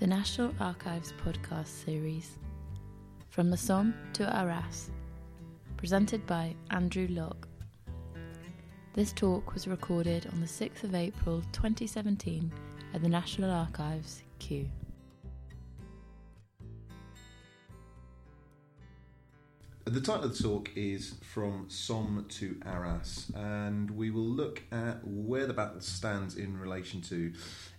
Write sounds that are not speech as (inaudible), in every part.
the National Archives podcast series From the Somme to Arras, presented by Andrew Lock. This talk was recorded on the 6th of April 2017 at the National Archives, Kew. The title of the talk is From Somme to Arras, and we will look at where the battle stands in relation to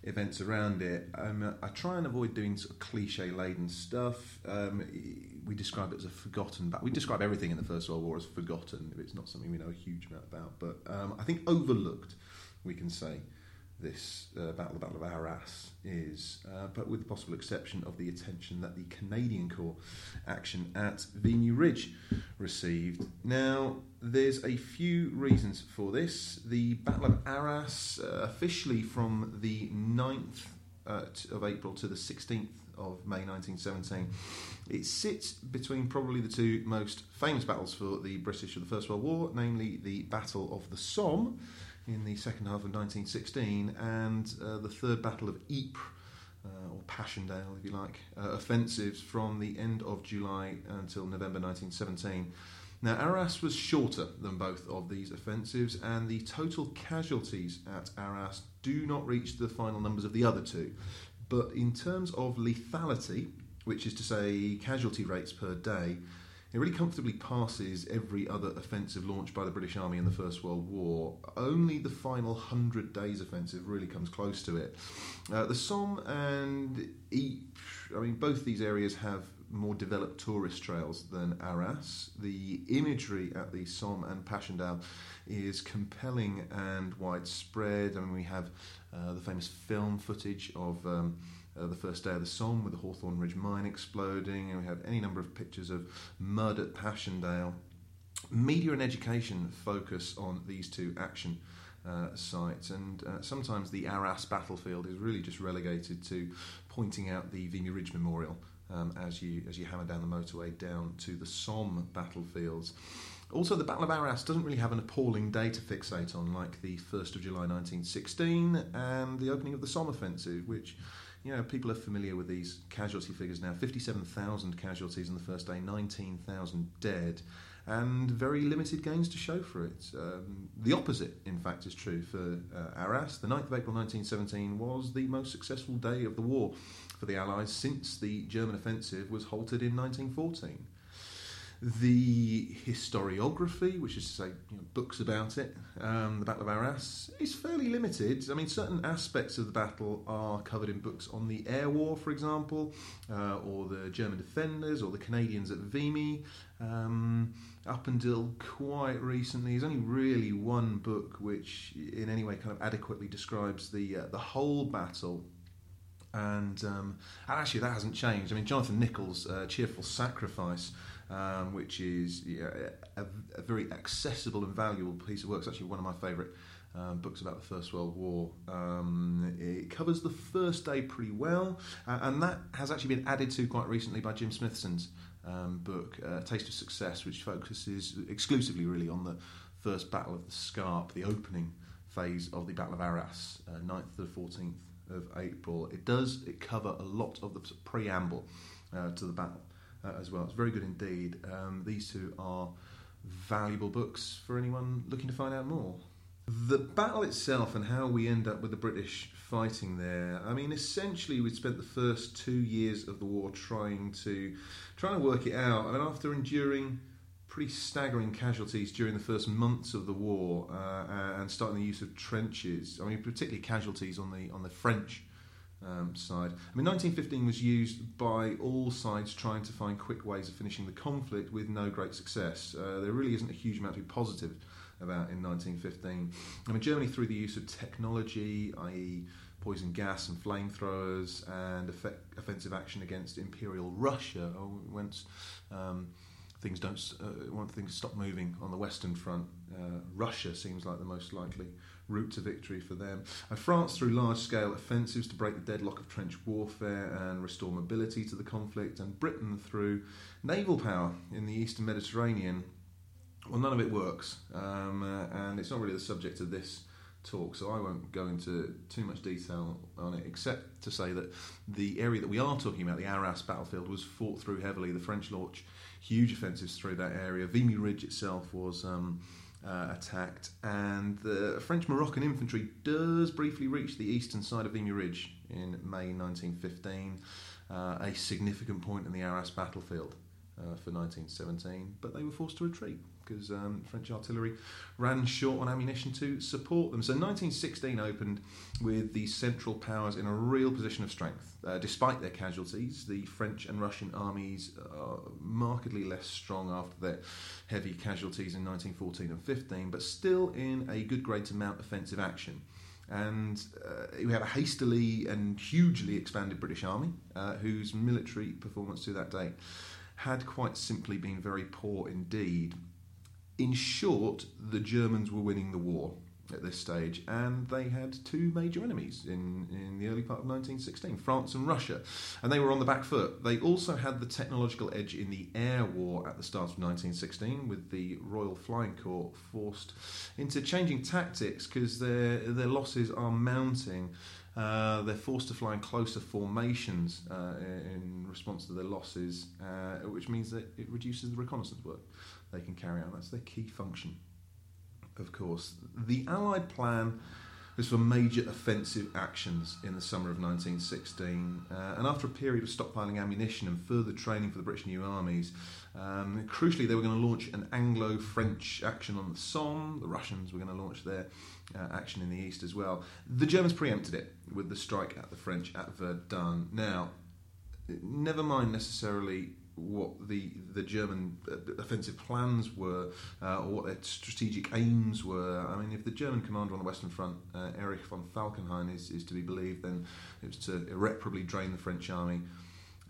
events around it. Um, I try and avoid doing sort of cliche laden stuff. Um, we describe it as a forgotten battle. We describe everything in the First World War as forgotten if it's not something we know a huge amount about, but um, I think overlooked, we can say this uh, battle, the Battle of Arras, is, uh, but with the possible exception of the attention that the Canadian Corps action at Vimy Ridge received. Now, there's a few reasons for this. The Battle of Arras, uh, officially from the 9th uh, of April to the 16th of May 1917. It sits between probably the two most famous battles for the British of the First World War, namely the Battle of the Somme in the second half of 1916 and uh, the Third Battle of Ypres. Uh, or Passchendaele, if you like, uh, offensives from the end of July until November 1917. Now, Arras was shorter than both of these offensives, and the total casualties at Arras do not reach the final numbers of the other two. But in terms of lethality, which is to say casualty rates per day, it really comfortably passes every other offensive launched by the British Army in the First World War. Only the final Hundred Days offensive really comes close to it. Uh, the Somme and Ypres, I mean, both these areas have more developed tourist trails than Arras. The imagery at the Somme and Passchendaele is compelling and widespread. I mean, we have uh, the famous film footage of. Um, uh, the first day of the Somme with the Hawthorn Ridge mine exploding, and we have any number of pictures of mud at Passchendaele. Media and education focus on these two action uh, sites, and uh, sometimes the Arras battlefield is really just relegated to pointing out the Vimy Ridge Memorial um, as you as you hammer down the motorway down to the Somme battlefields. Also, the Battle of Arras doesn't really have an appalling day to fixate on, like the 1st of July 1916 and the opening of the Somme offensive, which you know, people are familiar with these casualty figures now 57,000 casualties on the first day, 19,000 dead, and very limited gains to show for it. Um, the opposite, in fact, is true for uh, Arras. The 9th of April 1917 was the most successful day of the war for the Allies since the German offensive was halted in 1914. The historiography, which is to say you know, books about it, um, the Battle of Arras, is fairly limited. I mean, certain aspects of the battle are covered in books on the air war, for example, uh, or the German defenders, or the Canadians at Vimy. Um, up until quite recently, there's only really one book which, in any way, kind of adequately describes the uh, the whole battle and, um, and actually that hasn't changed. I mean, Jonathan Nicholls' uh, "Cheerful Sacrifice," um, which is a, a, very accessible and valuable piece of work. It's actually one of my favourite um, books about the First World War. Um, it covers the first day pretty well, uh, and that has actually been added to quite recently by Jim Smithson's um, book, uh, Taste of Success, which focuses exclusively really on the first Battle of the Scarpe, the opening phase of the Battle of Arras, uh, 9th to the 14th of April. It does it cover a lot of the preamble uh, to the battle uh, as well. It's very good indeed. Um, these two are valuable books for anyone looking to find out more. The battle itself and how we end up with the British fighting there. I mean, essentially, we'd spent the first two years of the war trying to trying to work it out. Mean, after enduring pretty staggering casualties during the first months of the war uh, and starting the use of trenches. I mean, particularly casualties on the on the French um, side. I mean, 1915 was used by all sides trying to find quick ways of finishing the conflict with no great success. Uh, there really isn't a huge amount to be positive about in 1915. I mean, Germany, through the use of technology, i.e., poison gas and flamethrowers, and effect, offensive action against Imperial Russia, went. Um, things don't uh, want things to stop moving on the Western Front. Uh, Russia seems like the most likely route to victory for them. And France, through large scale offensives to break the deadlock of trench warfare and restore mobility to the conflict, and Britain through naval power in the Eastern Mediterranean. Well, none of it works, um, uh, and it's not really the subject of this talk, so I won't go into too much detail on it, except to say that the area that we are talking about, the Arras battlefield, was fought through heavily. The French launched huge offensives through that area. Vimy Ridge itself was. Um, uh, attacked, and the French Moroccan infantry does briefly reach the eastern side of Vimy Ridge in May 1915, uh, a significant point in the Arras battlefield uh, for 1917, but they were forced to retreat because um, French artillery ran short on ammunition to support them. So 1916 opened with the Central Powers in a real position of strength. Uh, despite their casualties, the French and Russian armies are markedly less strong after their heavy casualties in 1914 and 15, but still in a good grade to mount offensive action and uh, we had a hastily and hugely expanded British Army, uh, whose military performance to that date had quite simply been very poor indeed. In short, the Germans were winning the war at this stage, and they had two major enemies in, in the early part of 1916 France and Russia, and they were on the back foot. They also had the technological edge in the air war at the start of 1916, with the Royal Flying Corps forced into changing tactics because their, their losses are mounting. Uh, they're forced to fly in closer formations uh, in response to their losses, uh, which means that it reduces the reconnaissance work they can carry out. That's their key function, of course. The Allied plan was for major offensive actions in the summer of 1916, uh, and after a period of stockpiling ammunition and further training for the British new armies, um, crucially, they were going to launch an Anglo French action on the Somme. The Russians were going to launch their uh, action in the east as well. The Germans preempted it with the strike at the French at Verdun. Now, never mind necessarily what the the German uh, offensive plans were uh, or what their strategic aims were. I mean, if the German commander on the Western Front, uh, Erich von Falkenhayn, is, is to be believed, then it was to irreparably drain the French army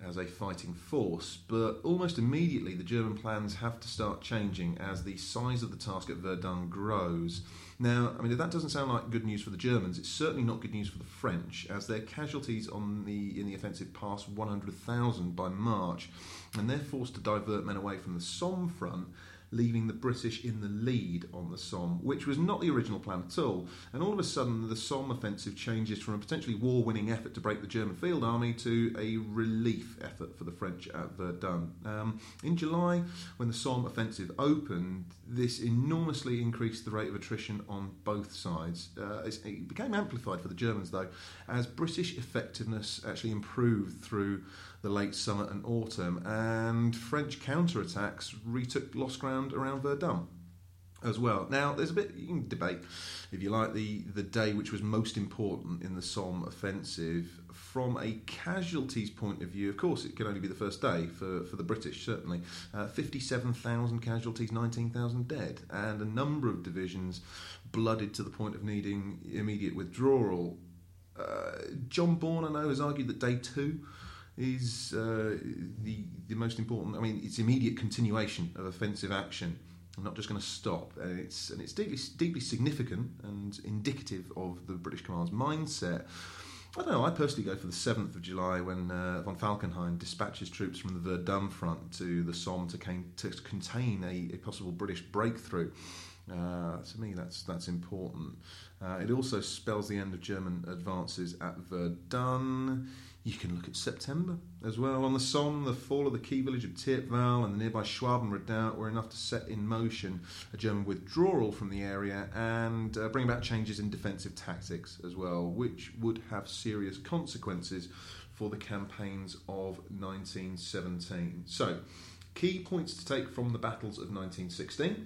as a fighting force, but almost immediately the German plans have to start changing as the size of the task at Verdun grows. Now, I mean, if that doesn't sound like good news for the Germans, it's certainly not good news for the French, as their casualties on the in the offensive pass 100,000 by March, and they're forced to divert men away from the Somme front leaving the British in the lead on the Somme, which was not the original plan at all. And all of a sudden, the Somme offensive changes from a potentially war winning effort to break the German field army to a relief effort for the French at Verdun. Um, in July, when the Somme offensive opened, this enormously increased the rate of attrition on both sides. Uh, it became amplified for the Germans, though, as British effectiveness actually improved through the late summer and autumn, and French counterattacks retook lost ground around Verdun as well. Now, there's a bit you can debate, if you like, the the day which was most important in the Somme offensive from a casualties point of view. Of course, it can only be the first day for, for the British. Certainly, uh, fifty-seven thousand casualties, nineteen thousand dead, and a number of divisions blooded to the point of needing immediate withdrawal. Uh, John Bourne, I know, has argued that day two is uh, the the most important. I mean, it's immediate continuation of offensive action. I'm not just going to stop, and it's and it's deeply deeply significant and indicative of the British command's mindset. I don't know. I personally go for the 7th of July when uh, von Falkenhayn dispatches troops from the Verdun front to the Somme to, can, to contain a, a, possible British breakthrough. Uh, to me, that's that's important. Uh, it also spells the end of German advances at Verdun. You can look at September as well. On the Somme, the fall of the key village of Thiepval and the nearby Schwaben redoubt were enough to set in motion a German withdrawal from the area and uh, bring about changes in defensive tactics as well, which would have serious consequences for the campaigns of 1917. So, key points to take from the battles of 1916.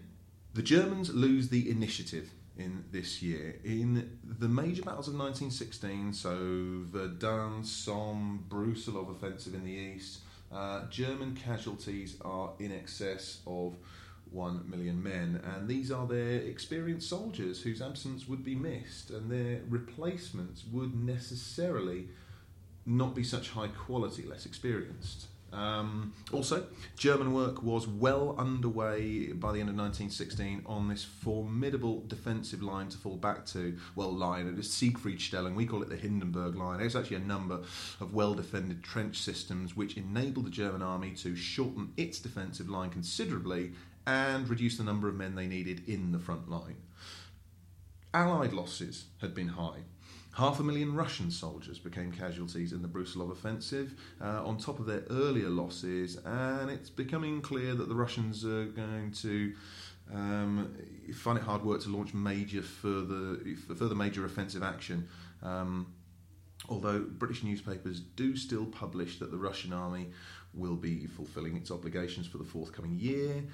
The Germans lose the initiative in this year. In the major battles of 1916, so Verdun, Somme, Brusilov offensive in the east, uh, German casualties are in excess of 1 million men, and these are their experienced soldiers whose absence would be missed, and their replacements would necessarily not be such high quality, less experienced. Um, also, German work was well underway by the end of 1916 on this formidable defensive line to fall back to. Well, line, it is Siegfriedstellung, we call it the Hindenburg Line. It's actually a number of well defended trench systems which enabled the German army to shorten its defensive line considerably and reduce the number of men they needed in the front line. Allied losses had been high. Half a million Russian soldiers became casualties in the Brusilov offensive, uh, on top of their earlier losses, and it's becoming clear that the Russians are going to um, find it hard work to launch major further further major offensive action. Um, although British newspapers do still publish that the Russian army will be fulfilling its obligations for the forthcoming year.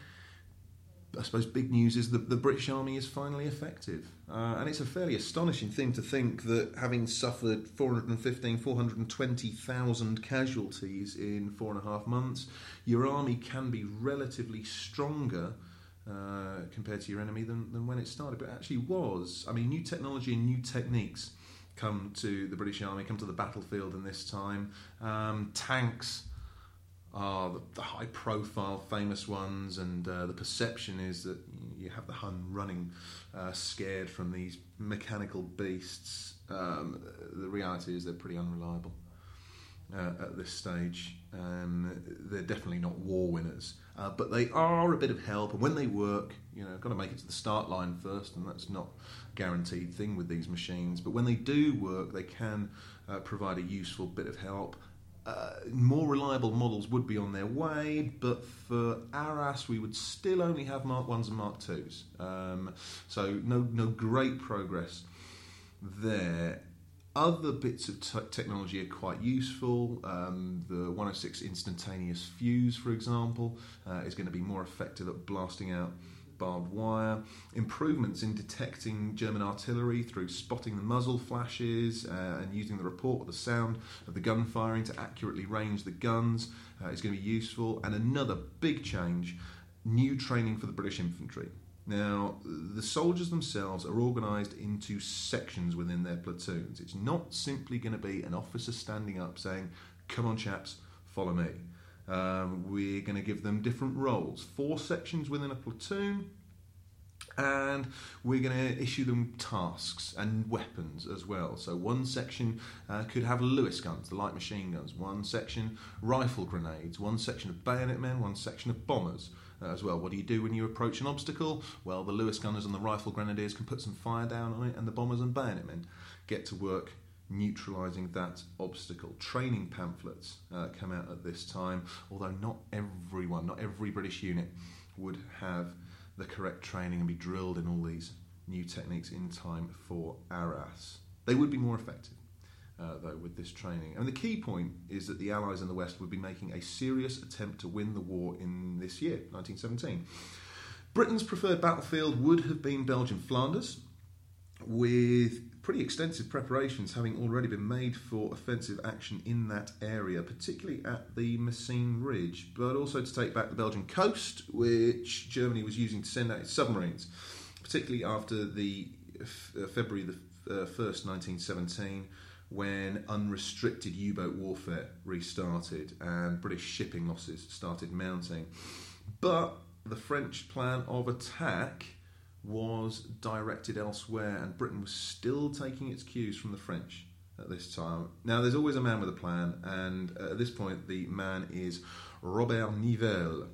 I suppose big news is that the British Army is finally effective. Uh, and it's a fairly astonishing thing to think that having suffered 415, 420,000 casualties in four and a half months, your army can be relatively stronger uh, compared to your enemy than, than when it started. But it actually was. I mean, new technology and new techniques come to the British Army, come to the battlefield in this time. Um, tanks are the, the, high profile, famous ones, and uh, the perception is that you have the Hun running uh, scared from these mechanical beasts. Um, the reality is they're pretty unreliable uh, at this stage. Um, they're definitely not war winners, uh, but they are a bit of help. And when they work, you know, got to make it to the start line first, and that's not a guaranteed thing with these machines. But when they do work, they can uh, provide a useful bit of help. Uh, more reliable models would be on their way, but for Arras, we would still only have Mark 1s and Mark 2s. Um, so, no, no great progress there. Other bits of t- technology are quite useful. Um, the 106 instantaneous fuse, for example, uh, is going to be more effective at blasting out barbed wire, improvements in detecting German artillery through spotting the muzzle flashes uh, and using the report or the sound of the gun firing to accurately range the guns uh, is going to be useful. And another big change new training for the British infantry. Now, the soldiers themselves are organised into sections within their platoons. It's not simply going to be an officer standing up saying, Come on, chaps, follow me. Um, we're going to give them different roles, four sections within a platoon, and we're going to issue them tasks and weapons as well. So, one section uh, could have Lewis guns, the light machine guns, one section rifle grenades, one section of bayonet men, one section of bombers. Uh, as well. What do you do when you approach an obstacle? Well, the Lewis gunners and the rifle grenadiers can put some fire down on it, and the bombers and bayonet men get to work neutralising that obstacle. Training pamphlets uh, come out at this time, although not everyone, not every British unit would have the correct training and be drilled in all these new techniques in time for Arras. They would be more effective. Uh, though, with this training. And the key point is that the Allies in the West would be making a serious attempt to win the war in this year, 1917. Britain's preferred battlefield would have been Belgian Flanders, with pretty extensive preparations having already been made for offensive action in that area, particularly at the Messines Ridge, but also to take back the Belgian coast, which Germany was using to send out its submarines, particularly after the uh, February the uh, 1st, 1917 when unrestricted U boat warfare restarted and British shipping losses started mounting. But the French plan of attack was directed elsewhere, and Britain was still taking its cues from the French at this time. Now, there's always a man with a plan, and at this point, the man is Robert Nivelle.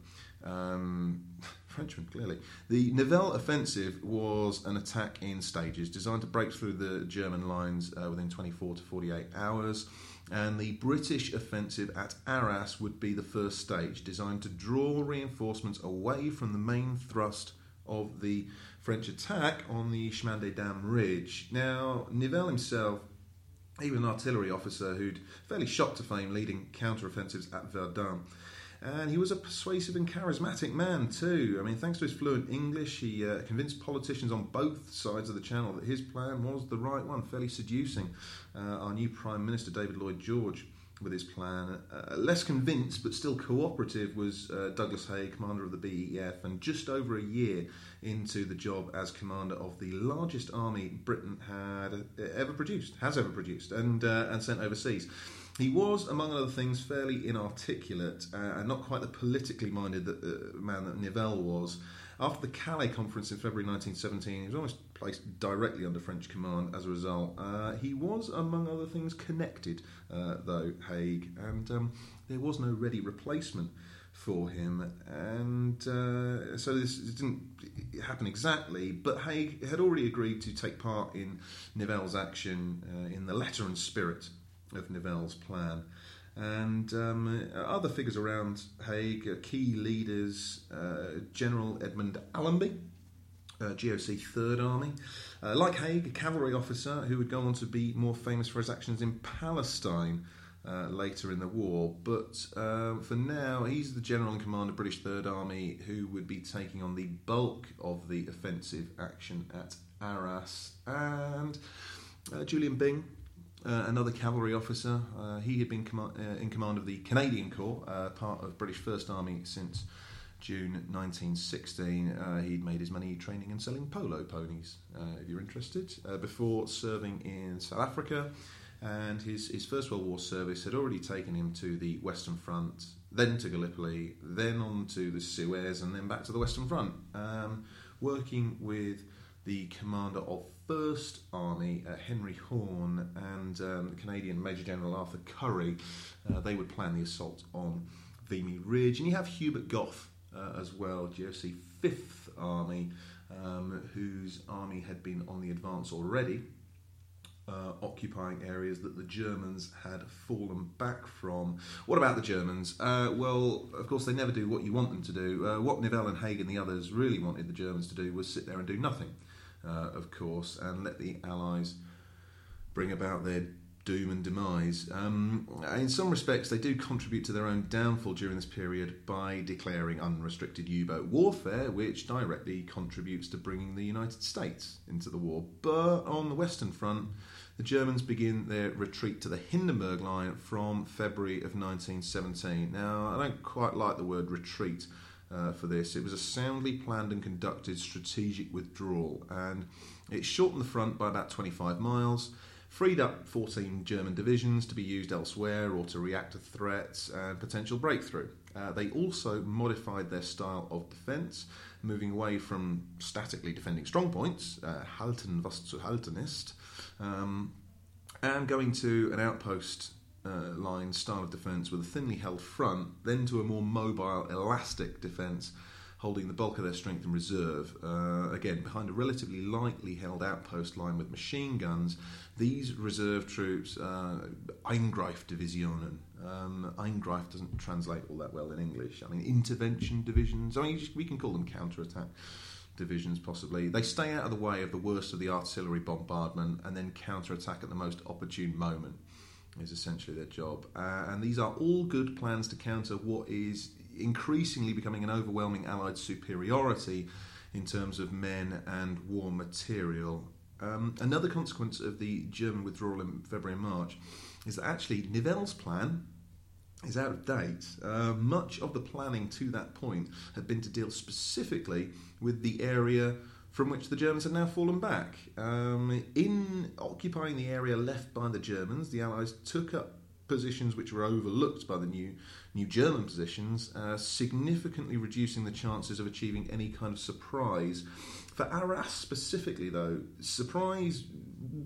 Um, (laughs) Frenchman, clearly. The Nivelle offensive was an attack in stages designed to break through the German lines uh, within 24 to 48 hours. And the British offensive at Arras would be the first stage, designed to draw reinforcements away from the main thrust of the French attack on the Chemin des Dames Ridge. Now, Nivelle himself, even an artillery officer who'd fairly shot to fame leading counter-offensives at Verdun, and he was a persuasive and charismatic man too. I mean, thanks to his fluent English, he uh, convinced politicians on both sides of the channel that his plan was the right one, fairly seducing uh, our new Prime Minister David Lloyd George with his plan. Uh, less convinced but still cooperative was uh, Douglas Haig, commander of the BEF, and just over a year into the job as commander of the largest army Britain had uh, ever produced, has ever produced, and uh, and sent overseas. He was, among other things, fairly inarticulate uh, and not quite the politically minded that, uh, man that Nivelle was. After the Calais conference in February 1917, he was almost placed directly under French command as a result. Uh, he was, among other things, connected, uh, though, Haig, and um, there was no ready replacement for him, and uh, so this didn't happen exactly. But Haig had already agreed to take part in Nivelle's action uh, in the letter and spirit of Nivelle's plan. And um, other figures around Haig, key leaders, uh, General Edmund Allenby, uh, GOC Third Army. Uh, like Haig, a cavalry officer who would go on to be more famous for his actions in Palestine uh, later in the war. But um, for now, he's the general in command of British Third Army who would be taking on the bulk of the offensive action at Arras. And uh, Julian Byng, uh, another cavalry officer. Uh, he had been com- uh, in command of the Canadian Corps, uh, part of British First Army since June 1916. Uh, he'd made his money training and selling polo ponies, uh, if you're interested, before serving in South Africa. And his, his First World War service had already taken him to the Western Front, then to Gallipoli, then on to the Suez, and then back to the Western Front, um, working with the commander of First Army, uh, Henry Horne, and um, the Canadian Major General Arthur Currie. Uh, they would plan the assault on Vimy Ridge. And you have Hubert Gough uh, as well, GOC Fifth Army, um, whose army had been on the advance already. Uh, occupying areas that the Germans had fallen back from. What about the Germans? Uh, well, of course, they never do what you want them to do. Uh, what Nivelle and Haig and the others really wanted the Germans to do was sit there and do nothing uh, of course, and let the Allies bring about their doom and demise. Um, in some respects, they do contribute to their own downfall during this period by declaring unrestricted U boat warfare, which directly contributes to bringing the United States into the war. But on the Western Front, the Germans begin their retreat to the Hindenburg Line from February of 1917. Now, I don't quite like the word retreat uh, for this. It was a soundly planned and conducted strategic withdrawal, and it shortened the front by about 25 miles, freed up 14 German divisions to be used elsewhere or to react to threats and potential breakthrough. Uh, they also modified their style of defence, moving away from statically defending strong points, uh, halten was zu halten ist, um, and going to an outpost uh, line style of defence with a thinly held front, then to a more mobile, elastic defence, holding the bulk of their strength in reserve. Uh, again, behind a relatively lightly held outpost line with machine guns, these reserve troops, uh, Eingreif Divisionen. Um, Eingreif doesn't translate all that well in English. I mean, intervention divisions. I mean, we can call them counter-attack divisions possibly. They stay out of the way of the worst of the artillery bombardment and then counter-attack at the most opportune moment is essentially their job. Uh, and these are all good plans to counter what is increasingly becoming an overwhelming Allied superiority in terms of men and war material. Um, another consequence of the German withdrawal in February and March is that actually Nivelle's plan is out of date. Uh, much of the planning to that point had been to deal specifically with the area from which the Germans had now fallen back. Um, in occupying the area left by the Germans, the Allies took up positions which were overlooked by the new new German positions, uh, significantly reducing the chances of achieving any kind of surprise. For Arras specifically, though, surprise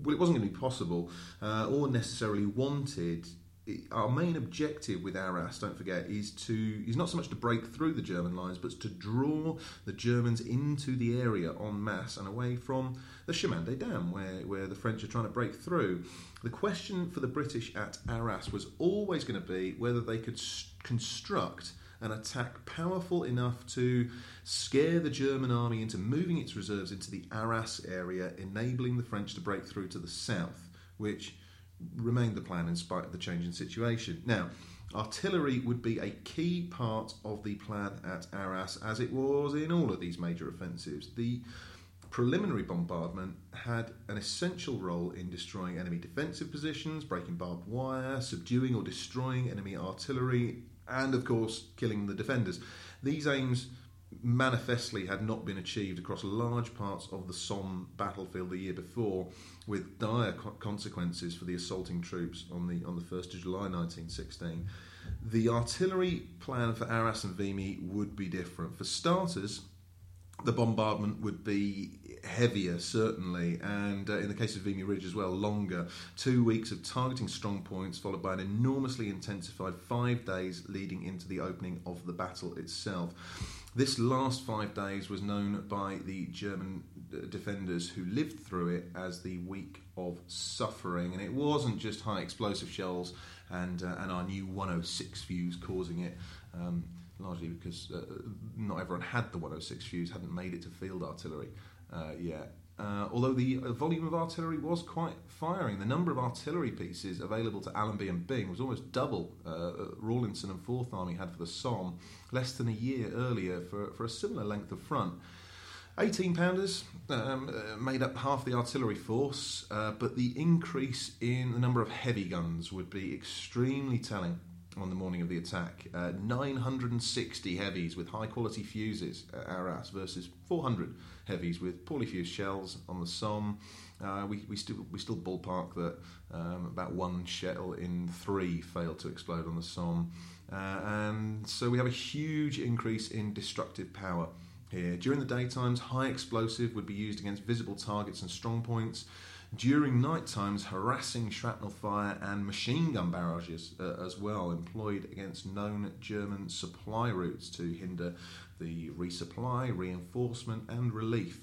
well, it wasn't going to be possible uh, or necessarily wanted our main objective with Arras, don't forget, is to is not so much to break through the German lines, but to draw the Germans into the area en masse and away from the Chemin des Dames, where, where the French are trying to break through. The question for the British at Arras was always going to be whether they could construct an attack powerful enough to scare the German army into moving its reserves into the Arras area, enabling the French to break through to the south, which remained the plan in spite of the change in situation. Now, artillery would be a key part of the plan at Arras, as it was in all of these major offensives. The preliminary bombardment had an essential role in destroying enemy defensive positions, breaking barbed wire, subduing or destroying enemy artillery, and of course, killing the defenders. These aims manifestly had not been achieved across large parts of the Somme battlefield the year before, with dire co- consequences for the assaulting troops on the on the first of July 1916. The artillery plan for Arras and Vimy would be different. For starters, the bombardment would be heavier, certainly, and uh, in the case of Vimy Ridge as well, longer. Two weeks of targeting strong points, followed by an enormously intensified five days leading into the opening of the battle itself. This last five days was known by the German uh, defenders who lived through it as the week of suffering, and it wasn't just high explosive shells and uh, and our new 106 fuse causing it. Um, largely because uh, not everyone had the 106 fuse, hadn't made it to field artillery uh, yet. Uh, although the uh, volume of artillery was quite firing, the number of artillery pieces available to Allenby and Byng was almost double uh, Rawlinson and Fourth Army had for the Somme, less than a year earlier for, for a similar length of front. 18 pounders um, uh, made up half the artillery force, uh, but the increase in the number of heavy guns would be extremely telling on the morning of the attack. Uh, 960 heavies with high quality fuses at Arras versus 400 heavies with poorly fused shells on the Somme. Uh, we, we, still, we still ballpark that um, about one shell in three failed to explode on the Somme. Uh, and so we have a huge increase in destructive power here. During the daytimes, high explosive would be used against visible targets and strong points. During night times, harassing shrapnel fire and machine gun barrages uh, as well employed against known German supply routes to hinder the resupply, reinforcement, and relief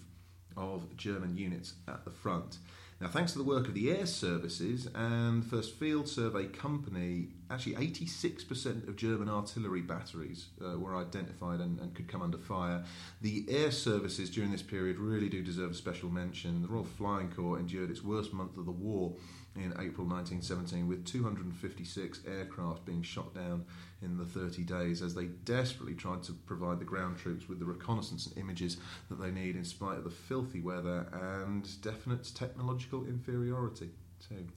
of German units at the front. Now, thanks to the work of the air services and First Field Survey Company, actually 86% of German artillery batteries uh, were identified and, and, could come under fire. The air services during this period really do deserve a special mention. The Royal Flying Corps endured its worst month of the war in April 1917 with 256 aircraft being shot down in the 30 days as they desperately tried to provide the ground troops with the reconnaissance and images that they need in spite of the filthy weather and definite technological inferiority too.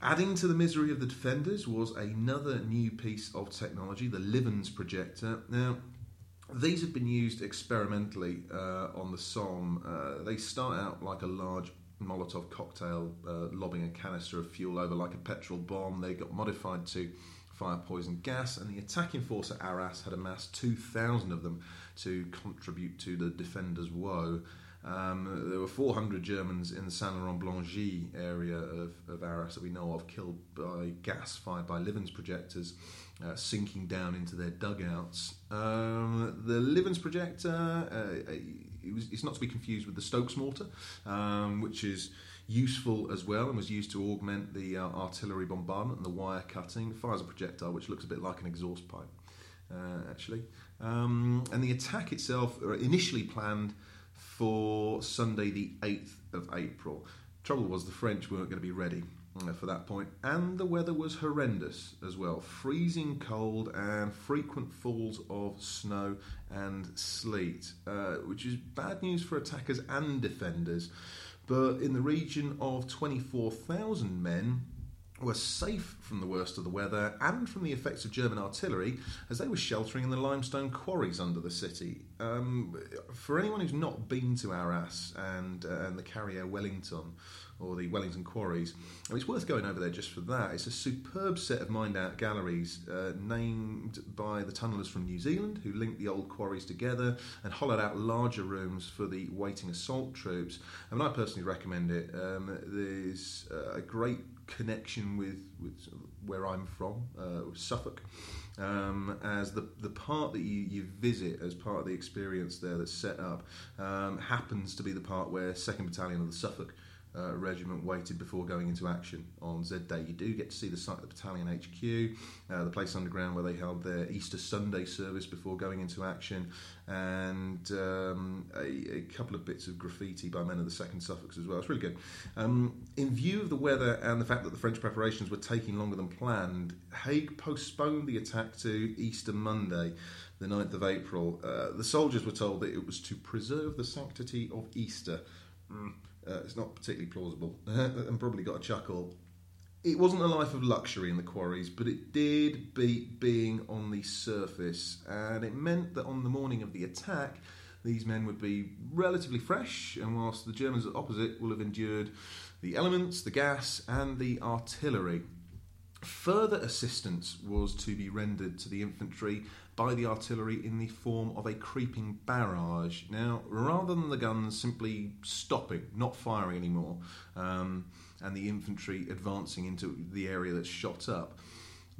Adding to the misery of the defenders was another new piece of technology, the Livens projector. Now, these have been used experimentally uh, on the Somme. Uh, they start out like a large Molotov cocktail, uh, lobbing a canister of fuel over like a petrol bomb. They got modified to fire poison gas, and the attacking force at Arras had amassed 2,000 of them to contribute to the defenders' woe. Um, there were 400 Germans in the Saint Laurent Blangy area of, of, Arras that we know of killed by gas fired by Livens projectors, uh, sinking down into their dugouts. Um, the Livens projector, uh, it was, it's not to be confused with the Stokes mortar, um, which is useful as well and was used to augment the uh, artillery bombardment and the wire cutting. Fires a projectile which looks a bit like an exhaust pipe, uh, actually. Um, and the attack itself, uh, initially planned for Sunday, the 8th of April. Trouble was, the French weren't going to be ready uh, for that point, and the weather was horrendous as well freezing cold and frequent falls of snow and sleet, uh, which is bad news for attackers and defenders but in the region of 24,000 men were safe from the worst of the weather and from the effects of German artillery as they were sheltering in the limestone quarries under the city. Um, for anyone who's not been to Arras and, uh, and the Carrière Wellington, or the Wellington Quarries. Mean, it's worth going over there just for that. It's a superb set of mind out galleries uh, named by the tunnellers from New Zealand who linked the old quarries together and hollowed out larger rooms for the waiting assault troops. I mean, I personally recommend it. Um, there's uh, a great connection with, with where I'm from, uh, Suffolk. Um, as the the part that you, you visit as part of the experience there that's set up um, happens to be the part where Second Battalion of the Suffolk uh, regiment waited before going into action on Z Day. You do get to see the site of the battalion HQ, uh, the place underground where they held their Easter Sunday service before going into action, and um, a, a, couple of bits of graffiti by men of the Second Suffolks as well. It's really good. Um, in view of the weather and the fact that the French preparations were taking longer than planned, Haig postponed the attack to Easter Monday the 9th of April. Uh, the soldiers were told that it was to preserve the sanctity of Easter. Mm. Uh, it's not particularly plausible, (laughs) and probably got a chuckle. It wasn't a life of luxury in the quarries, but it did beat being on the surface, and it meant that on the morning of the attack, these men would be relatively fresh, and whilst the Germans opposite will have endured the elements, the gas, and the artillery. Further assistance was to be rendered to the infantry by the artillery in the form of a creeping barrage. Now, rather than the guns simply stopping, not firing anymore, um, and the infantry advancing into the area that's shot up,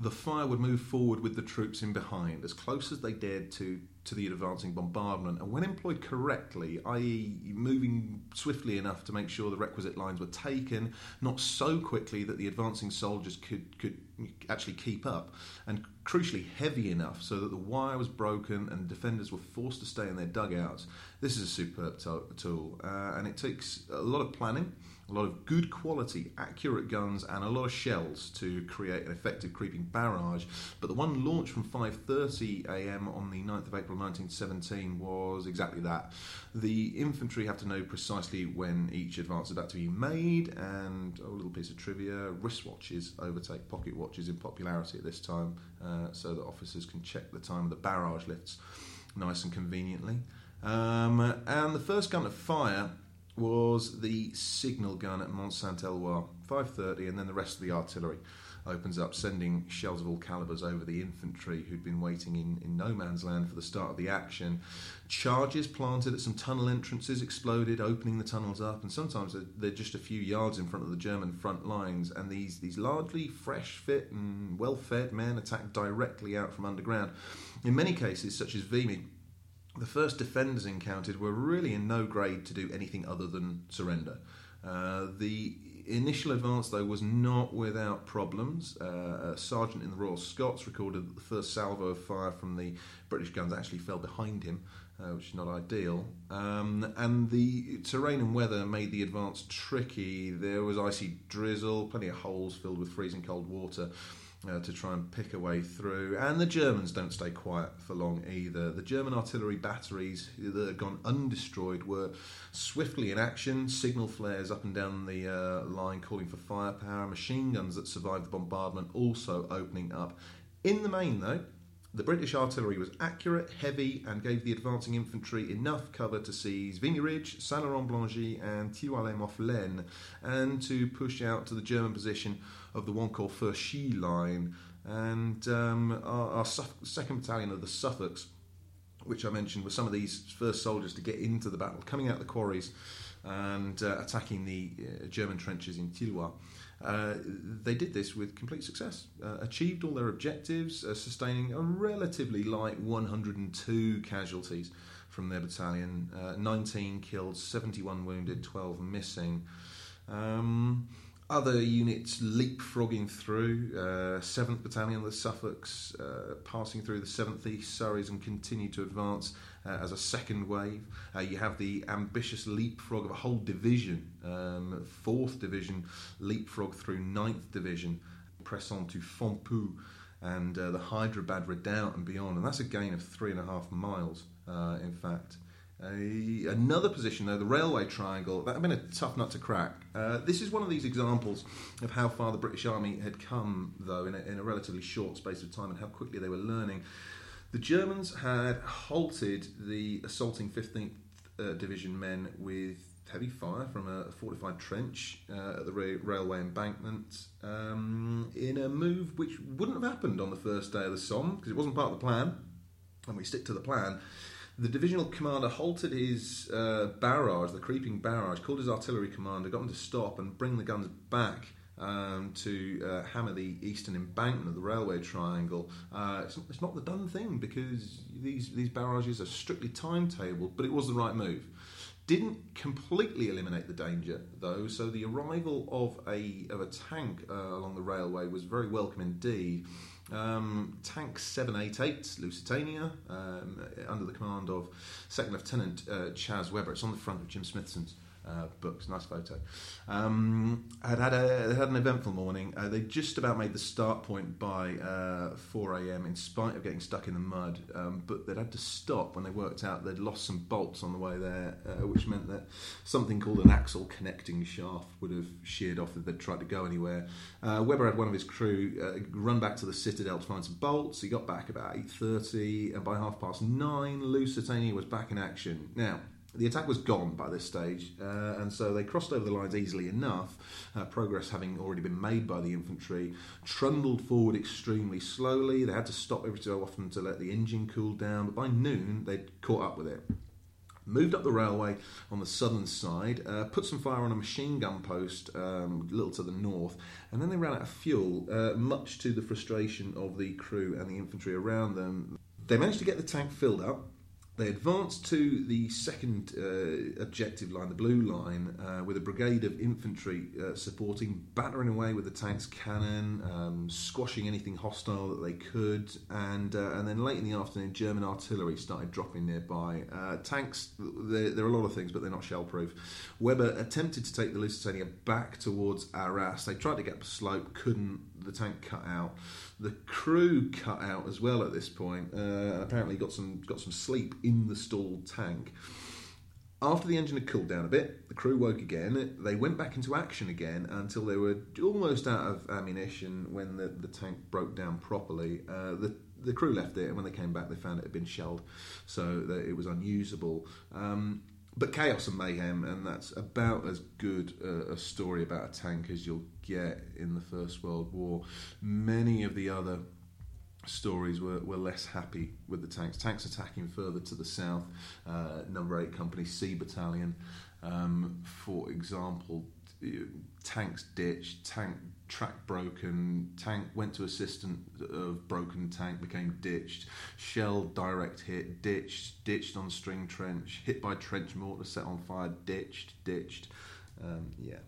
the fire would move forward with the troops in behind, as close as they dared to to the advancing bombardment. And when employed correctly, i.e., moving swiftly enough to make sure the requisite lines were taken, not so quickly that the advancing soldiers could could actually keep up, and crucially heavy enough so that the wire was broken and defenders were forced to stay in their dugouts. This is a superb tool, uh, and it takes a lot of planning a lot of good quality, accurate guns, and a lot of shells to create an effective creeping barrage. But the one launched from 5:30 a.m. on the 9th of April 1917 was exactly that. The infantry have to know precisely when each advance is about to be made, and oh, a little piece of trivia: wristwatches overtake pocket watches in popularity at this time, uh, so that officers can check the time of the barrage lifts nice and conveniently. Um, and the first gun to fire was the signal gun at Mont Saint Eloi, 5.30, and then the rest of the artillery opens up, sending shells of all calibers over the infantry who'd been waiting in, in no man's land for the start of the action. Charges planted at some tunnel entrances exploded, opening the tunnels up, and sometimes they're, they're just a few yards in front of the German front lines. And these, these largely fresh fit and well fed men attacked directly out from underground. In many cases, such as Vimy, the first defenders encountered were really in no grade to do anything other than surrender. Uh, the initial advance, though, was not without problems. Uh, a sergeant in the Royal Scots recorded that the first salvo of fire from the British guns actually fell behind him, uh, which is not ideal. Um, and the terrain and weather made the advance tricky. There was icy drizzle, plenty of holes filled with freezing cold water uh, to try and pick a way through. And the Germans don't stay quiet for long either. The German artillery batteries that had gone undestroyed were swiftly in action, signal flares up and down the uh, line calling for firepower, machine guns that survived the bombardment also opening up. In the main, though, the British artillery was accurate, heavy, and gave the advancing infantry enough cover to seize Vimy Ridge, Saint Laurent Blangy, and Tilloy and to push out to the German position of the one called First She line. And um, our, our second battalion of the Suffolks, which I mentioned, were some of these first soldiers to get into the battle, coming out the quarries and uh, attacking the uh, German trenches in Tilloy. Uh, they did this with complete success, uh, achieved all their objectives, uh, sustaining a relatively light 102 casualties from their battalion, uh, 19 killed, 71 wounded, 12 missing. Um, other units leapfrogging through, uh, 7th Battalion, the Suffolks, uh, passing through the 7th East Surreys and continue to advance uh, as a second wave. Uh, you have the ambitious leapfrog of a whole division, um, 4th Division, leapfrog through 9th Division, press on to Fampoux and uh, the Hyderabad Redoubt and beyond. And that's a gain of three and a half miles, in fact. A, another position, though, the railway triangle, that had been a tough nut to crack. Uh, this is one of these examples of how far the British Army had come, though, in a, in a relatively short space of time and how quickly they were learning. The Germans had halted the assaulting 15th uh, Division men with heavy fire from a fortified trench uh, at the ra- railway embankment um, in a move which wouldn't have happened on the first day of the Somme because it wasn't part of the plan, and we stick to the plan. The divisional commander halted his uh, barrage, the creeping barrage, called his artillery commander, got him to stop and bring the guns back um, to uh, hammer the eastern embankment of the railway triangle. Uh, it's, it's, not the done thing because these, these barrages are strictly timetabled, but it was the right move. Didn't completely eliminate the danger though, so the arrival of a, of a tank uh, along the railway was very welcome indeed. Um, Tank 788 Lusitania, um, under the command of Second Lieutenant uh, Chas Webber. It's on the front of Jim Smithson's uh, books. Nice photo. Um, had had a had an eventful morning. Uh, they just about made the start point by uh, 4 a.m. in spite of getting stuck in the mud. Um, but they'd had to stop when they worked out they'd lost some bolts on the way there, uh, which meant that something called an axle connecting shaft would have sheared off if they'd tried to go anywhere. Uh, Webber had one of his crew uh, run back to the citadel to find some bolts. He got back about 8:30, and by half past nine, Lusitania was back in action. Now The attack was gone by this stage, uh, and so they crossed over the lines easily enough, uh, progress having already been made by the infantry, trundled forward extremely slowly. They had to stop every so often to let the engine cool down, but by noon they'd caught up with it moved up the railway on the southern side, uh, put some fire on a machine gun post um, a little to the north, and then they ran out of fuel, uh, much to the frustration of the crew and the infantry around them. They managed to get the tank filled up. They advanced to the second uh, objective line, the blue line, uh, with a brigade of infantry uh, supporting, battering away with the tank's cannon, um, squashing anything hostile that they could, and uh, and then late in the afternoon, German artillery started dropping nearby. Uh, tanks, they're, they're, a lot of things, but they're not shell-proof. Weber attempted to take the Lusitania back towards Arras. They tried to get up a slope, couldn't. The tank cut out. The crew cut out as well at this point. Uh, apparently, got some got some sleep in the stalled tank. After the engine had cooled down a bit, the crew woke again. They went back into action again until they were almost out of ammunition when the, the tank broke down properly. Uh, the the crew left it, and when they came back, they found it had been shelled, so that it was unusable. Um, but chaos and mayhem, and that's about as good a, a, story about a tank as you'll get in the First World War. Many of the other stories were, were less happy with the tanks. Tanks attacking further to the south, uh, Number 8 Company C Battalion, um, for example, tanks ditched, tank track broken, tank went to assistant of broken tank, became ditched, shell direct hit, ditched, ditched on string trench, hit by trench mortar, set on fire, ditched, ditched. Um, yeah,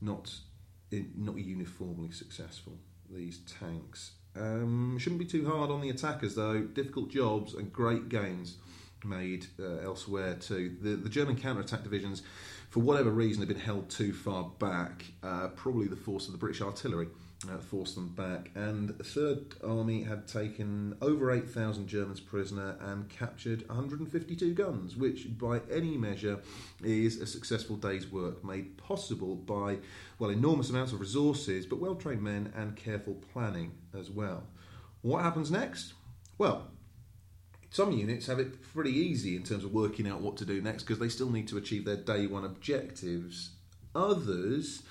not not uniformly successful. These tanks um, shouldn't be too hard on the attackers though. Difficult jobs and great gains made uh, elsewhere too. The the German counter-attack divisions for whatever reason, had been held too far back. Uh, probably the force of the British artillery uh, forced them back. And the Third Army had taken over 8,000 Germans prisoner and captured 152 guns, which by any measure is a successful day's work made possible by, well, enormous amounts of resources, but well trained men and careful planning as well. What happens next? Well, some units have it pretty easy in terms of working out what to do next because they still need to achieve their day one objectives. Others,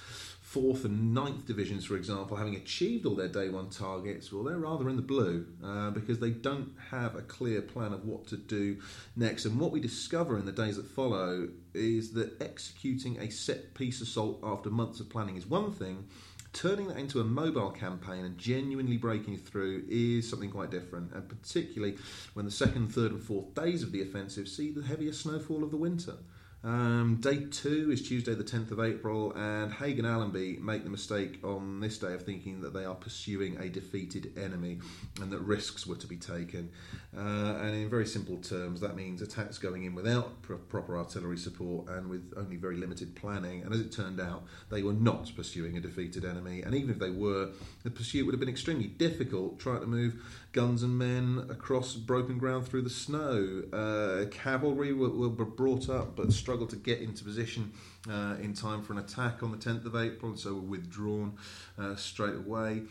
fourth and ninth divisions, for example, having achieved all their day one targets, well, they're rather in the blue uh, because they don't have a clear plan of what to do next. And what we discover in the days that follow is that executing a set piece assault after months of planning is one thing turning that into a mobile campaign and genuinely breaking through is something quite different, and particularly when the second, third, and fourth days of the offensive see the heaviest snowfall of the winter. Um, day two is Tuesday, the 10th of April, and Haig and Allenby make the mistake on this day of thinking that they are pursuing a defeated enemy and that risks were to be taken. Uh, and in very simple terms, that means attacks going in without pr- proper artillery support and with only very limited planning. And as it turned out, they were not pursuing a defeated enemy, and even if they were, the pursuit would have been extremely difficult trying to move guns and men across broken ground through the snow. Uh, cavalry were, were, brought up but struggled to get into position uh, in time for an attack on the 10th of April, and so were withdrawn uh, straight away.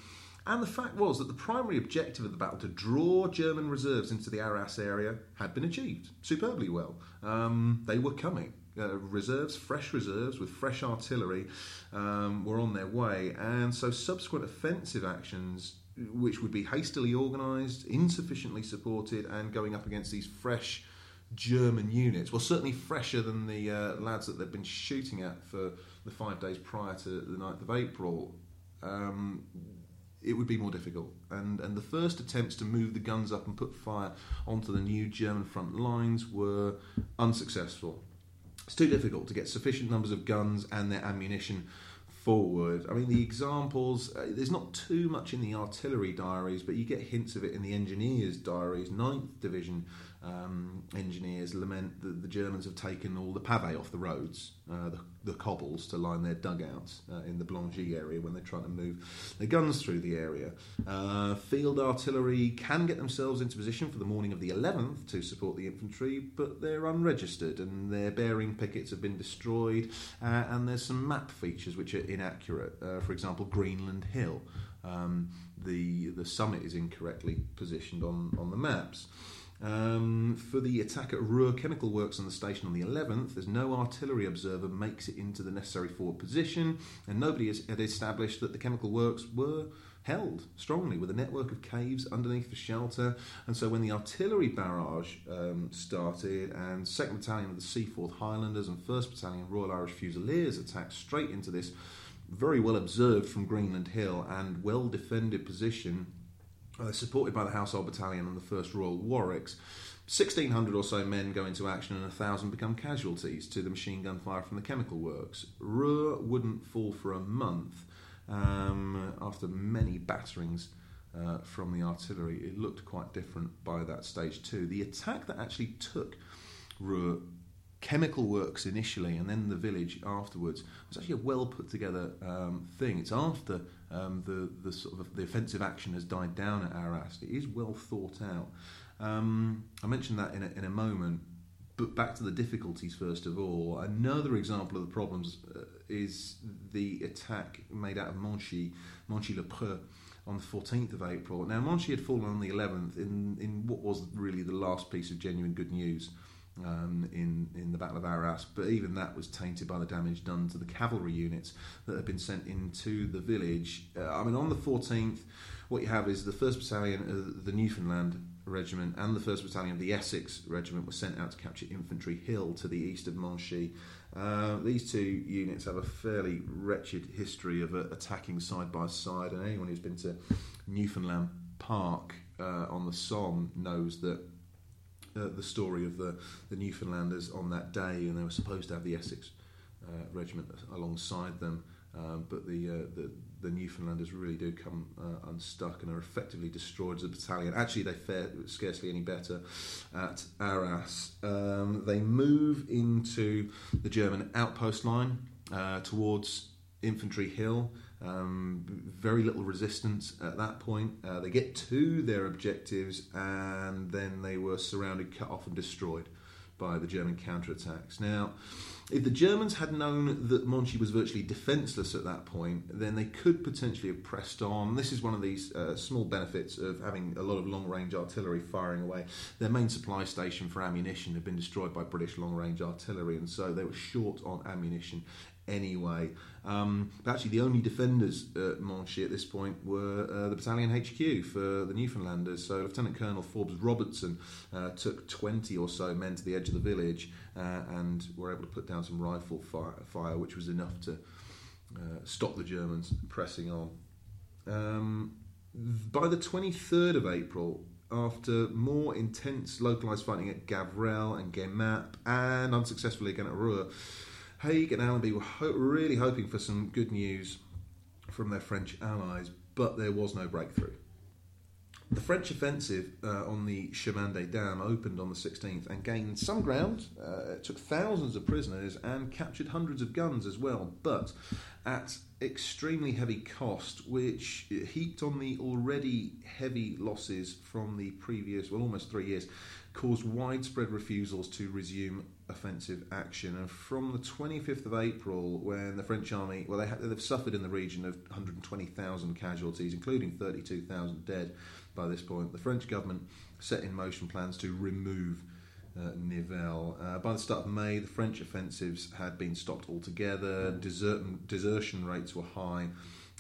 And the fact was that the primary objective of the battle, to draw German reserves into the Arras area, had been achieved superbly well. Um, they were coming. Uh, reserves, fresh reserves with fresh artillery, um, were on their way, and so subsequent offensive actions which would be hastily organised, insufficiently supported, and going up against these fresh German units. Well, certainly fresher than the uh, lads that they've been shooting at for the five days prior to the 9th of April. Um, it would be more difficult. And, and the first attempts to move the guns up and put fire onto the new German front lines were unsuccessful. It's too difficult to get sufficient numbers of guns and their ammunition forward. I mean, the examples, uh, there's not too much in the artillery diaries, but you get hints of it in the engineers' diaries. Ninth Division um, engineers lament that the Germans have taken all the pave off the roads, uh, the, the, cobbles to line their dugouts uh, in the Blangy area when they're trying to move their guns through the area. Uh, field artillery can get themselves into position for the morning of the 11th to support the infantry, but they're unregistered and their bearing pickets have been destroyed, uh, and there's some map features which are inaccurate. Uh, for example, Greenland Hill. Um, the the summit is incorrectly positioned on, on the maps. Um, for the attack at Roeux Chemical Works on the station on the 11th, there's no artillery observer makes it into the necessary forward position, and nobody has, had established that the chemical works were held strongly with a network of caves underneath for shelter. And so when the artillery barrage um, started, and 2nd Battalion of the Seaforth Highlanders and 1st Battalion Royal Irish Fusiliers attacked straight into this very well observed from Greenland Hill and well defended position uh, supported by the Household Battalion and the 1st Royal Warwicks. 1,600 or so men go into action and 1,000 become casualties to the machine gun fire from the chemical works. Roeux wouldn't fall for a month um, after many batterings uh, from the artillery. It looked quite different by that stage, too. The attack that actually took Roeux chemical works initially and then the village afterwards was actually a well put together um, thing. It's after um, the the sort of the offensive action has died down at Arras. It is well thought out. Um, I mentioned that in a, in a moment. But back to the difficulties first of all. Another example of the problems uh, is the attack made out of Monchy, Monchy le Preux, on the 14th of April. Now, Monchy had fallen on the 11th in, in what was really the last piece of genuine good news um, in in the Battle of Arras, but even that was tainted by the damage done to the cavalry units that had been sent into the village. Uh, I mean, on the 14th, what you have is the 1st Battalion of the Newfoundland Regiment and the 1st Battalion of the Essex Regiment were sent out to capture Infantry Hill to the east of Monchy. Uh, these two units have a fairly wretched history of uh, attacking side by side, and anyone who's been to Newfoundland Park uh, on the Somme knows that uh, the story of the, the Newfoundlanders on that day, and they were supposed to have the Essex uh, regiment alongside them. Um, but the, uh, the, the Newfoundlanders really do come uh, unstuck and are effectively destroyed as a battalion. Actually, they fare scarcely any better at Arras. Um, they move into the German outpost line uh, towards Infantry Hill. Um, very little resistance at that point. Uh, they get to their objectives and then they were surrounded, cut off, and destroyed by the German counterattacks. Now, if the Germans had known that Monchy was virtually defenceless at that point, then they could potentially have pressed on. This is one of these uh, small benefits of having a lot of long range artillery firing away. Their main supply station for ammunition had been destroyed by British long range artillery, and so they were short on ammunition anyway. Um, but actually, the only defenders at Monchy at this point were uh, the battalion HQ for the Newfoundlanders. So, Lieutenant Colonel Forbes Robertson uh, took 20 or so men to the edge of the village uh, and were able to put down some rifle fire, fire which was enough to uh, stop the Germans pressing on. Um, by the 23rd of April, after more intense localised fighting at Gavrelle and Guémappe and unsuccessfully again at Roeux, Haig and Allenby were ho- really hoping for some good news from their French allies, but there was no breakthrough. The French offensive uh, on the Chemin des Dames opened on the 16th and gained some ground, uh, took thousands of prisoners, and captured hundreds of guns as well, but at extremely heavy cost, which heaped on the already heavy losses from the previous, well, almost three years, caused widespread refusals to resume offensive action. And from the 25th of April, when the French army, well, they have, they've suffered in the region of 120,000 casualties, including 32,000 dead by this point, the French government set in motion plans to remove uh, Nivelle. Uh, by the start of May, the French offensives had been stopped altogether, desert, desertion rates were high,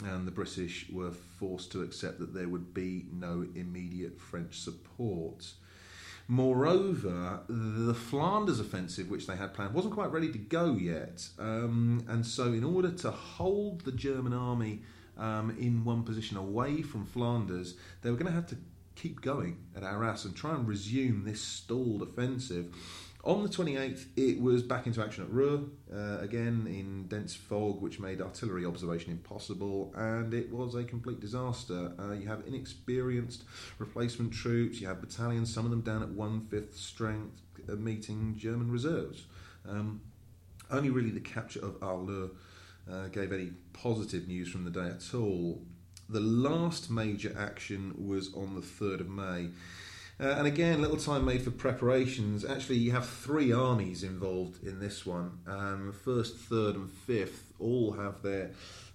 and the British were forced to accept that there would be no immediate French support. Moreover, the Flanders offensive, which they had planned, wasn't quite ready to go yet. Um, and so, in order to hold the German army um, in one position away from Flanders, they were going to have to keep going at Arras and try and resume this stalled offensive. On the 28th, it was back into action at Roeux, uh, again in dense fog, which made artillery observation impossible, and it was a complete disaster. Uh, you have inexperienced replacement troops, you have battalions, some of them down at one fifth strength, uh, meeting German reserves. Um, only really the capture of Arleux uh, gave any positive news from the day at all. The last major action was on the 3rd of May. Uh, and again, little time made for preparations. Actually, you have three armies involved in this one. Um, first, third, and fifth all have their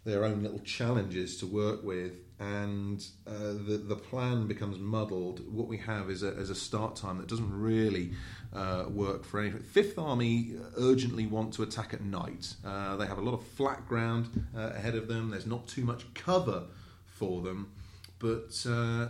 their own little challenges to work with. and uh, the the plan becomes muddled. What we have is a, is a start time that doesn't really uh, work for anything. Fifth Army urgently want to attack at night. Uh, they have a lot of flat ground uh, ahead of them. There's not too much cover for them, but uh,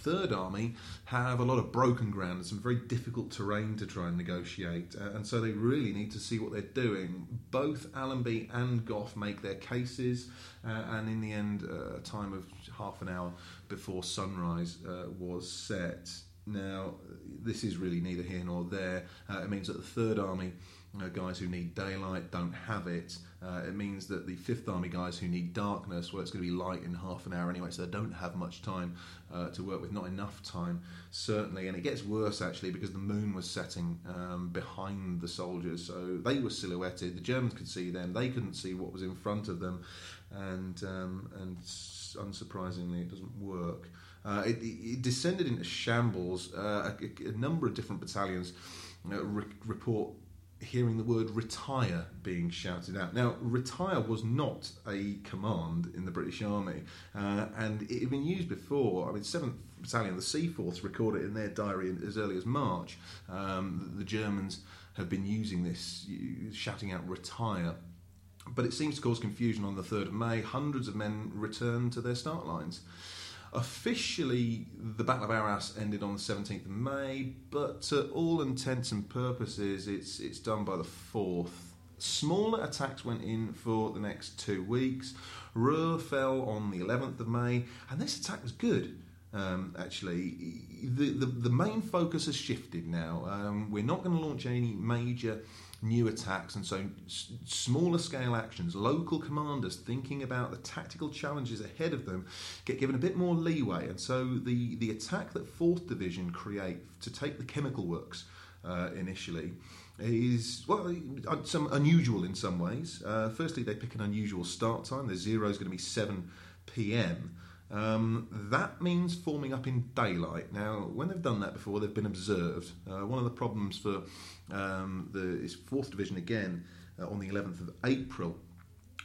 Third Army have a lot of broken ground and some very difficult terrain to try and negotiate, uh, and so they really need to see what they're doing. Both Allenby and Gough make their cases, uh, and in the end, uh, a time of half an hour before sunrise uh, was set. Now, this is really neither here nor there. Uh, it means that the Third Army uh, guys who need daylight don't have it. Uh, it means that the Fifth Army guys who need darkness, well, it's going to be light in half an hour anyway, so they don't have much time uh, to work with, not enough time, certainly. And it gets worse actually because the moon was setting um, behind the soldiers, so they were silhouetted. The Germans could see them, they couldn't see what was in front of them, and um, and unsurprisingly, it doesn't work. Uh, it, it, descended into shambles. Uh, a, a, number of different battalions uh, re- report hearing the word retire being shouted out. Now, retire was not a command in the British Army, uh, and it had been used before. I mean, 7th Battalion, the Seaforths, recorded in their diary as early as March. Um, the Germans have been using this, shouting out retire. But it seems to cause confusion on the 3rd of May. Hundreds of men returned to their start lines. Officially, the Battle of Arras ended on the 17th of May, but to all intents and purposes, it's, it's done by the 4th. Smaller attacks went in for the next two weeks. Roeux fell on the 11th of May, and this attack was good. Um, actually, the, the, the main focus has shifted now. Um, we're not going to launch any major new attacks, and so s- smaller scale actions, local commanders thinking about the tactical challenges ahead of them get given a bit more leeway. And so the, the attack that 4th Division create to take the chemical works uh, initially is well uh, some unusual in some ways. Uh, firstly, they pick an unusual start time. The zero is going to be 7 p.m. Um, that means forming up in daylight. Now, when they've done that before, they've been observed. Uh, one of the problems for um, the Fourth Division again uh, on the 11th of April.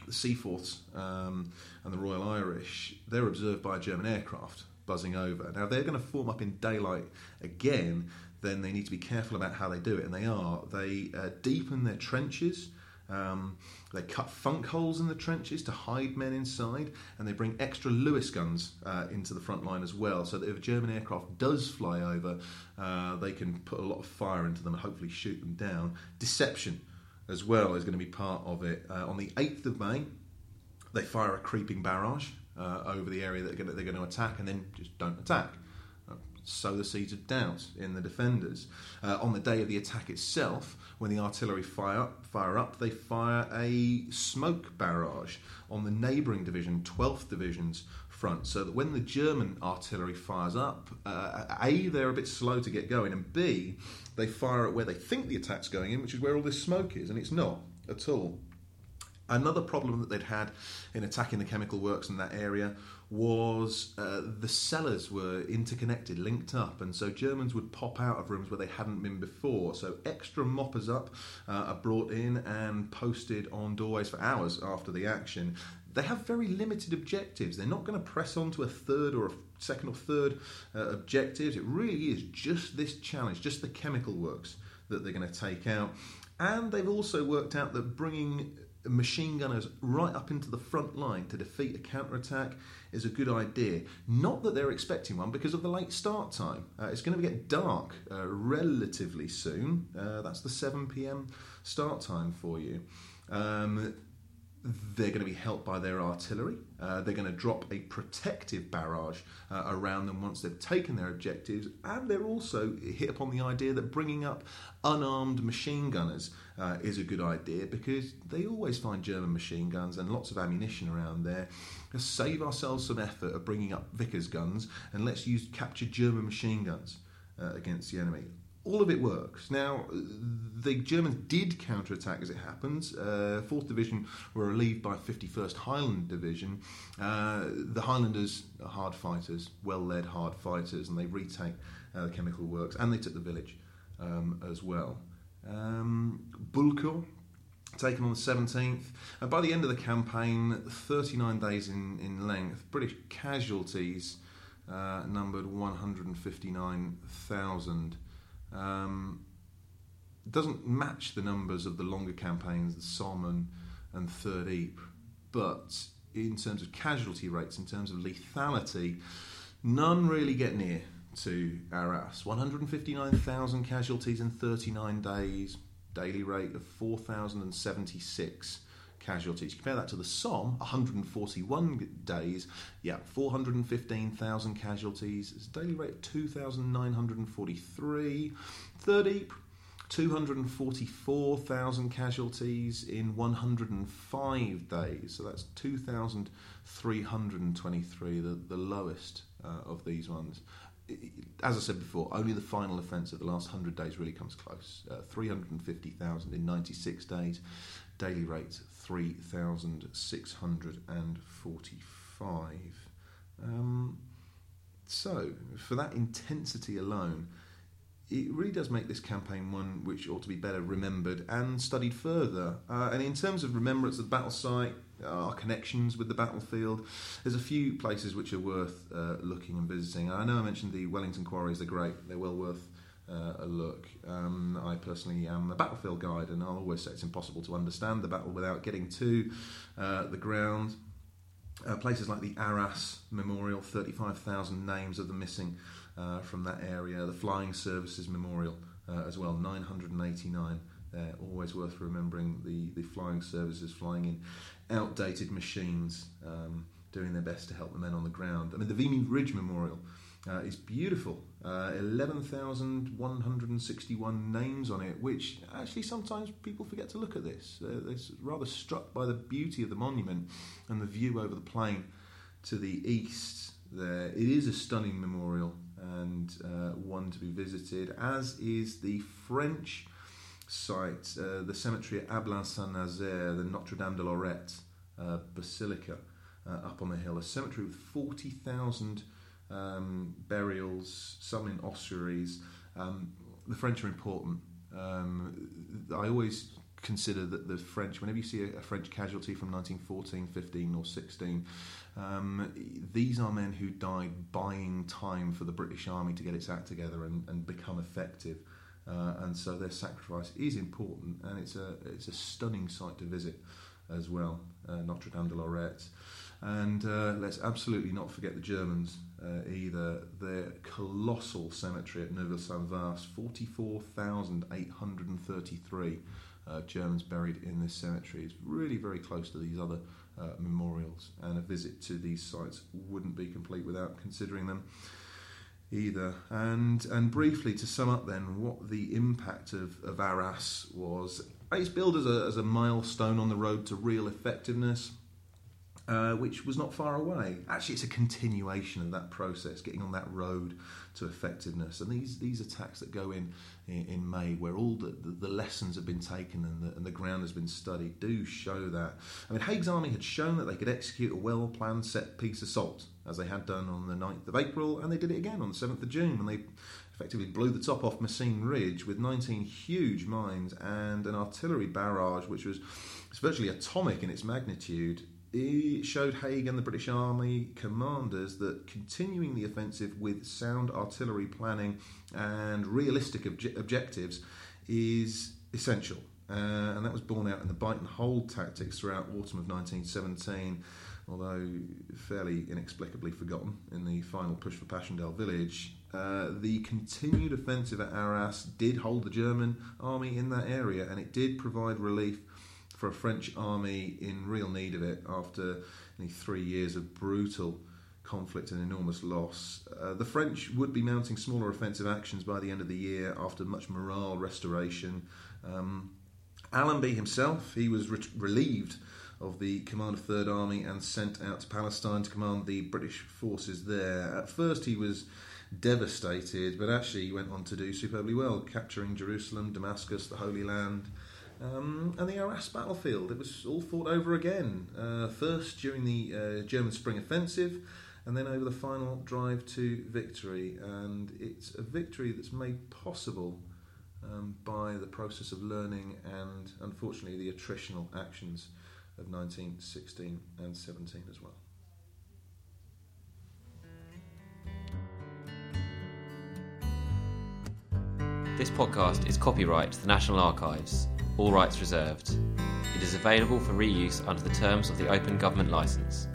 The Seaforths um, and the Royal Irish they're observed by a German aircraft buzzing over. Now they're going to form up in daylight again. Then they need to be careful about how they do it, and they are. They uh, deepen their trenches. Um, they cut funk holes in the trenches to hide men inside, and they bring extra Lewis guns uh, into the front line as well, so that if a German aircraft does fly over, uh, they can put a lot of fire into them and hopefully shoot them down. Deception as well is going to be part of it. Uh, on the 8th of May, they fire a creeping barrage uh, over the area that they're going, to, they're going to attack and then just don't attack sow the seeds of doubt in the defenders. Uh, on the day of the attack itself, when the artillery fire up, fire up, they fire a smoke barrage on the neighbouring division, 12th Division's front, so that when the German artillery fires up, uh, A, they're a bit slow to get going, and B, they fire at where they think the attack's going in, which is where all this smoke is, and it's not at all. Another problem that they'd had in attacking the chemical works in that area was uh, the cellars were interconnected, linked up, and so Germans would pop out of rooms where they hadn't been before. So extra moppers up uh, are brought in and posted on doorways for hours after the action. They have very limited objectives. They're not going to press on to a third or a second or third uh, objectives. It really is just this challenge, just the chemical works that they're going to take out. And they've also worked out that bringing machine gunners right up into the front line to defeat a counterattack is a good idea. Not that they're expecting one because of the late start time. Uh, it's going to get dark uh, relatively soon. Uh, that's the 7 pm start time for you. Um, they're going to be helped by their artillery. Uh, they're going to drop a protective barrage uh, around them once they've taken their objectives, and they're also hit upon the idea that bringing up unarmed machine gunners uh, is a good idea because they always find German machine guns and lots of ammunition around there. Let's save ourselves some effort of bringing up Vickers guns and let's use captured German machine guns uh, against the enemy all of it works. Now, the Germans did counterattack as it happens. Uh, 4th Division were relieved by 51st Highland Division. Uh, the Highlanders are hard fighters, well led hard fighters, and they retake uh, the chemical works and they took the village um, as well. Um, Bullecourt taken on the 17th. And by the end of the campaign, 39 days in, in length, British casualties uh, numbered 159,000. Um, doesn't match the numbers of the longer campaigns, the Somme and, and Third Ypres, but in terms of casualty rates, in terms of lethality, none really get near to Arras. 159,000 casualties in 39 days, daily rate of 4,076 casualties. Compare that to the Somme, 141 days, yeah, 415,000 casualties. It's a daily rate of 2,943. Third Ypres, 244,000 casualties in 105 days. So that's 2,323, the, the lowest uh, of these ones. As I said before, only the final offence of the last 100 days really comes close. Uh, 350,000 in 96 days. Daily rate 3,645. Um, so, for that intensity alone, it really does make this campaign one which ought to be better remembered and studied further. Uh, and in terms of remembrance of the battle site, our connections with the battlefield, there's a few places which are worth uh, looking and visiting. I know I mentioned the Wellington Quarries, they're great, they're well worth uh, a look. Um, I personally am a battlefield guide, and I'll always say it's impossible to understand the battle without getting to uh, the ground. Uh, places like the Arras Memorial, 35,000 names of the missing uh, from that area. The Flying Services Memorial uh, as well, 989 there. Always worth remembering the, the flying services flying in outdated machines, um, doing their best to help the men on the ground. I mean, the Vimy Ridge Memorial uh, is beautiful. Uh, 11,161 names on it, which actually sometimes people forget to look at this. Uh, they're rather struck by the beauty of the monument and the view over the plain to the east there. It is a stunning memorial and uh, one to be visited, as is the French site, uh, the cemetery at Ablain Saint Nazaire, the Notre Dame de Lorette uh, Basilica uh, up on the hill, a cemetery with 40,000 um, burials, some in ossuaries. Um, the French are important. Um, I always consider that the French, whenever you see a, a, French casualty from 1914, 15, or 16, um, these are men who died buying time for the British Army to get its act together and, and become effective. Uh, and so their sacrifice is important, and it's a it's a stunning site to visit as well, uh, Notre Dame de Lorette. And uh, let's absolutely not forget the Germans uh, either. Their colossal cemetery at Neuville-Saint-Vaast, 44,833 uh, Germans buried in this cemetery. It's really very close to these other uh, memorials, and a visit to these sites wouldn't be complete without considering them either. And and briefly to sum up then, what the impact of, of Arras was. It's billed as a, as a milestone on the road to real effectiveness uh, which was not far away. Actually, it's a continuation of that process, getting on that road to effectiveness. And these these attacks that go in in, in May, where all the, the, the, lessons have been taken and the, and the ground has been studied, do show that. I mean, Haig's army had shown that they could execute a well planned set piece assault, as they had done on the 9th of April, and they did it again on the 7th of June when they effectively blew the top off Messines Ridge with 19 huge mines and an artillery barrage, which was virtually atomic in its magnitude he showed Haig and the British Army commanders that continuing the offensive with sound artillery planning and realistic obje- objectives is essential. Uh, and that was borne out in the bite and hold tactics throughout autumn of 1917, although fairly inexplicably forgotten in the final push for Passchendaele village. Uh, the continued offensive at Arras did hold the German army in that area, and it did provide relief for a French army in real need of it after three years of brutal conflict and enormous loss. Uh, the French would be mounting smaller offensive actions by the end of the year after much morale restoration. Um, Allenby himself, he was re- relieved of the command of Third Army and sent out to Palestine to command the British forces there. At first, he was devastated, but actually, he went on to do superbly well, capturing Jerusalem, Damascus, the Holy Land. Um, and the Arras battlefield, it was all fought over again. Uh, first during the uh, German Spring Offensive, and then over the final drive to victory. And it's a victory that's made possible um, by the process of learning and, unfortunately, the attritional actions of 1916 and 17 as well. This podcast is copyright to the National Archives, all rights reserved. It is available for reuse under the terms of the Open Government Licence.